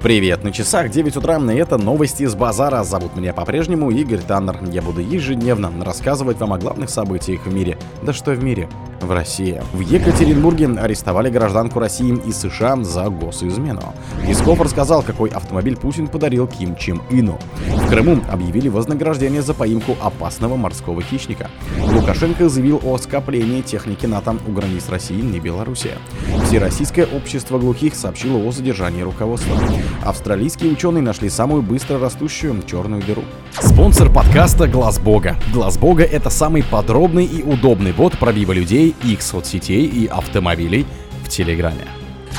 Привет, на часах 9 утра, и это новости с базара. Зовут меня по-прежнему Игорь Таннер. Я буду ежедневно рассказывать вам о главных событиях в мире. Да что в мире? В России. В Екатеринбурге арестовали гражданку России и США за госизмену. Песков рассказал, какой автомобиль Путин подарил Ким Чен Ину. В Крыму объявили вознаграждение за поимку опасного морского хищника. Лукашенко заявил о скоплении техники НАТО у границ России и Беларуси. Всероссийское общество глухих сообщило о задержании руководства. Австралийские ученые нашли самую быстро растущую черную дыру. Спонсор подкаста Глаз Бога. Глаз Бога это самый подробный и удобный бот пробива людей, их соцсетей и автомобилей в Телеграме.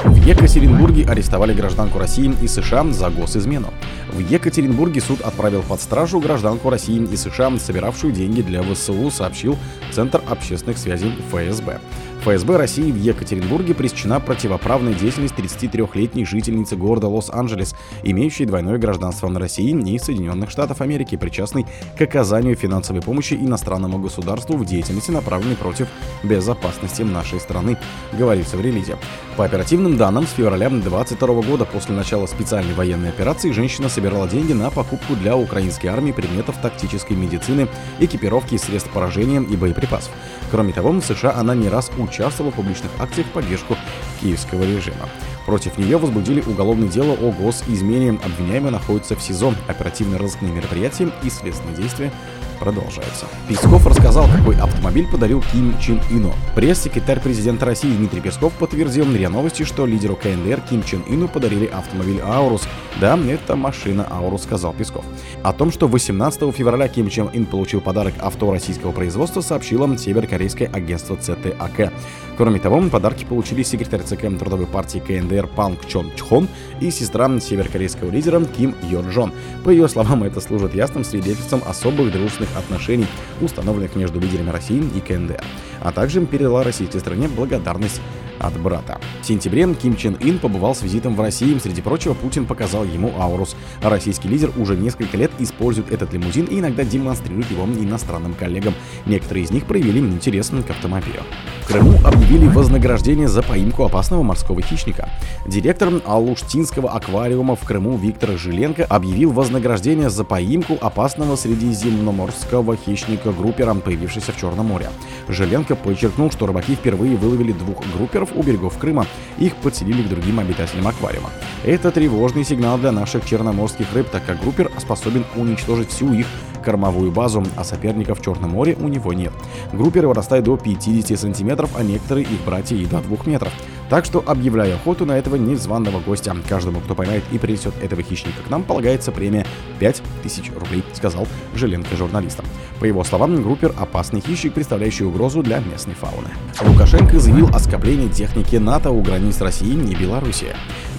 В Екатеринбурге арестовали гражданку России и США за госизмену. В Екатеринбурге суд отправил под стражу гражданку России и США, собиравшую деньги для ВСУ, сообщил Центр общественных связей ФСБ. ФСБ России в Екатеринбурге пресечена противоправная деятельность 33-летней жительницы города Лос-Анджелес, имеющей двойное гражданство на России и Соединенных Штатов Америки, причастной к оказанию финансовой помощи иностранному государству в деятельности, направленной против безопасности нашей страны, говорится в релизе. По оперативным данным, с февраля 2022 года после начала специальной военной операции женщина собирала деньги на покупку для украинской армии предметов тактической медицины, экипировки, средств поражения и боеприпасов. Кроме того, в США она не раз участвовала в публичных акциях в поддержку киевского режима. Против нее возбудили уголовное дело о госизмене. Обвиняемая находится в СИЗО. Оперативно-розыскные мероприятия и следственные действия продолжается. Песков рассказал, какой автомобиль подарил Ким Чен Ыну. Пресс-секретарь президента России Дмитрий Песков подтвердил РИА Новости, что лидеру КНДР Ким Чен Ыну подарили автомобиль Аурус. Да, это машина Аурус, сказал Песков. О том, что 18 февраля Ким Чен Ын получил подарок авто российского производства, сообщило северокорейское агентство ЦТАК. Кроме того, подарки получили секретарь ЦК Трудовой партии КНДР Панг Чон Чхон и сестра северокорейского лидера Ким Йон Джон. По ее словам, это служит ясным свидетельством особых дружественных отношений, установленных между лидерами России и КНДР, а также передала российской стране благодарность от брата. В сентябре Ким Чен Ин побывал с визитом в России. Среди прочего, Путин показал ему Аурус. Российский лидер уже несколько лет использует этот лимузин и иногда демонстрирует его иностранным коллегам. Некоторые из них проявили интерес к автомобилю. В Крыму объявили вознаграждение за поимку опасного морского хищника. Директор Алуштинского аквариума в Крыму Виктор Жиленко объявил вознаграждение за поимку опасного средиземноморского хищника группера, появившегося в Черном море. Жиленко подчеркнул, что рыбаки впервые выловили двух групперов у берегов Крыма. Их подселили к другим обитателям аквариума. Это тревожный сигнал для наших черноморских рыб, так как группер способен уничтожить всю их кормовую базу, а соперников в Черном море у него нет. Группер вырастает до 50 сантиметров, а некоторые их братья и до 2 метров. Так что объявляю охоту на этого незваного гостя. Каждому, кто поймает и принесет этого хищника к нам, полагается премия 5000 рублей, сказал Желенко журналистам. По его словам, группер – опасный хищник, представляющий угрозу для местной фауны. Лукашенко заявил о скоплении техники НАТО у границ России и Беларуси.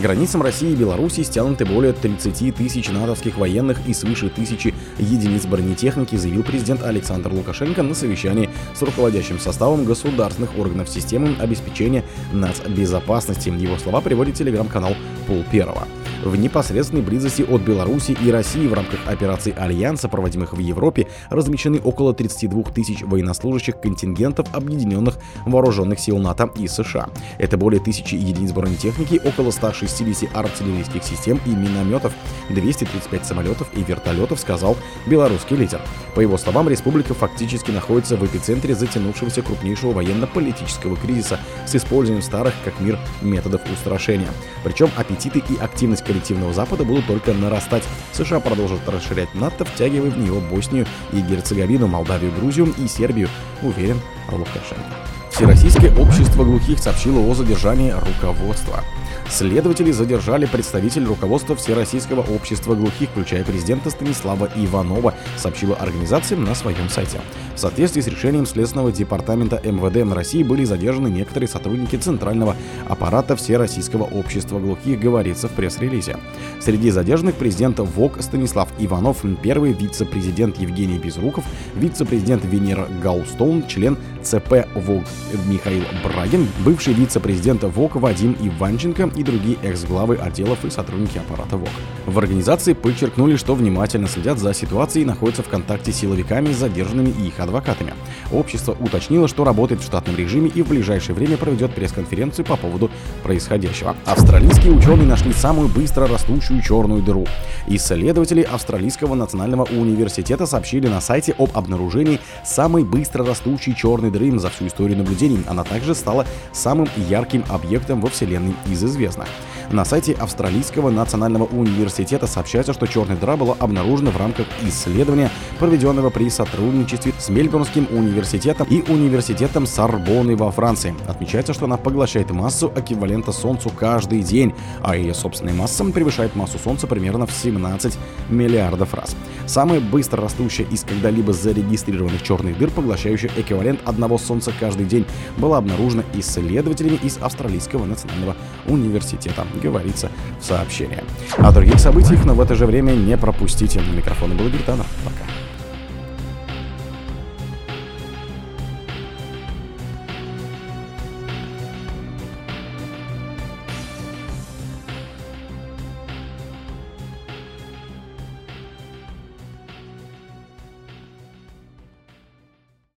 Границам России и Беларуси стянуты более 30 тысяч натовских военных и свыше тысячи единиц бронетехники, заявил президент Александр Лукашенко на совещании с руководящим составом государственных органов системы обеспечения нацбезопасности безопасности. Его слова приводит телеграм-канал Пол Первого в непосредственной близости от Беларуси и России в рамках операций Альянса, проводимых в Европе, размещены около 32 тысяч военнослужащих контингентов Объединенных Вооруженных Сил НАТО и США. Это более тысячи единиц бронетехники, около 160 артиллерийских систем и минометов, 235 самолетов и вертолетов, сказал белорусский лидер. По его словам, республика фактически находится в эпицентре затянувшегося крупнейшего военно-политического кризиса с использованием старых как мир методов устрашения. Причем аппетиты и активность коллективного Запада будут только нарастать. США продолжат расширять НАТО, втягивая в него Боснию и Герцеговину, Молдавию, Грузию и Сербию, уверен Лукашенко. Всероссийское общество глухих сообщило о задержании руководства. Следователи задержали представителей руководства Всероссийского общества глухих, включая президента Станислава Иванова, сообщила организация на своем сайте. В соответствии с решением Следственного департамента МВД России были задержаны некоторые сотрудники Центрального аппарата Всероссийского общества глухих, говорится в пресс-релизе. Среди задержанных президент ВОК Станислав Иванов, первый вице-президент Евгений Безруков, вице-президент Венера Гаустон, член ЦП ВОК Михаил Брагин, бывший вице-президент ВОК Вадим Иванченко и другие экс-главы отделов и сотрудники аппарата ВОК. В организации подчеркнули, что внимательно следят за ситуацией и находятся в контакте с силовиками, задержанными и их адвокатами. Общество уточнило, что работает в штатном режиме и в ближайшее время проведет пресс-конференцию по поводу происходящего. Австралийские ученые нашли самую быстро растущую черную дыру. Исследователи Австралийского национального университета сообщили на сайте об обнаружении самой быстро растущей черной дыры за всю историю наблюдений. Она также стала самым ярким объектом во Вселенной из известных. На сайте Австралийского национального университета сообщается, что черная дыра была обнаружена в рамках исследования, проведенного при сотрудничестве с Мельбурнским университетом и университетом Сорбонны во Франции. Отмечается, что она поглощает массу эквивалента Солнцу каждый день, а ее собственная масса превышает массу Солнца примерно в 17 миллиардов раз. Самая быстро растущая из когда-либо зарегистрированных черных дыр, поглощающая эквивалент одного Солнца каждый день, была обнаружена исследователями из Австралийского национального университета говорится в сообщении. О других событиях, но в это же время не пропустите. На микрофоне был Британов. Пока.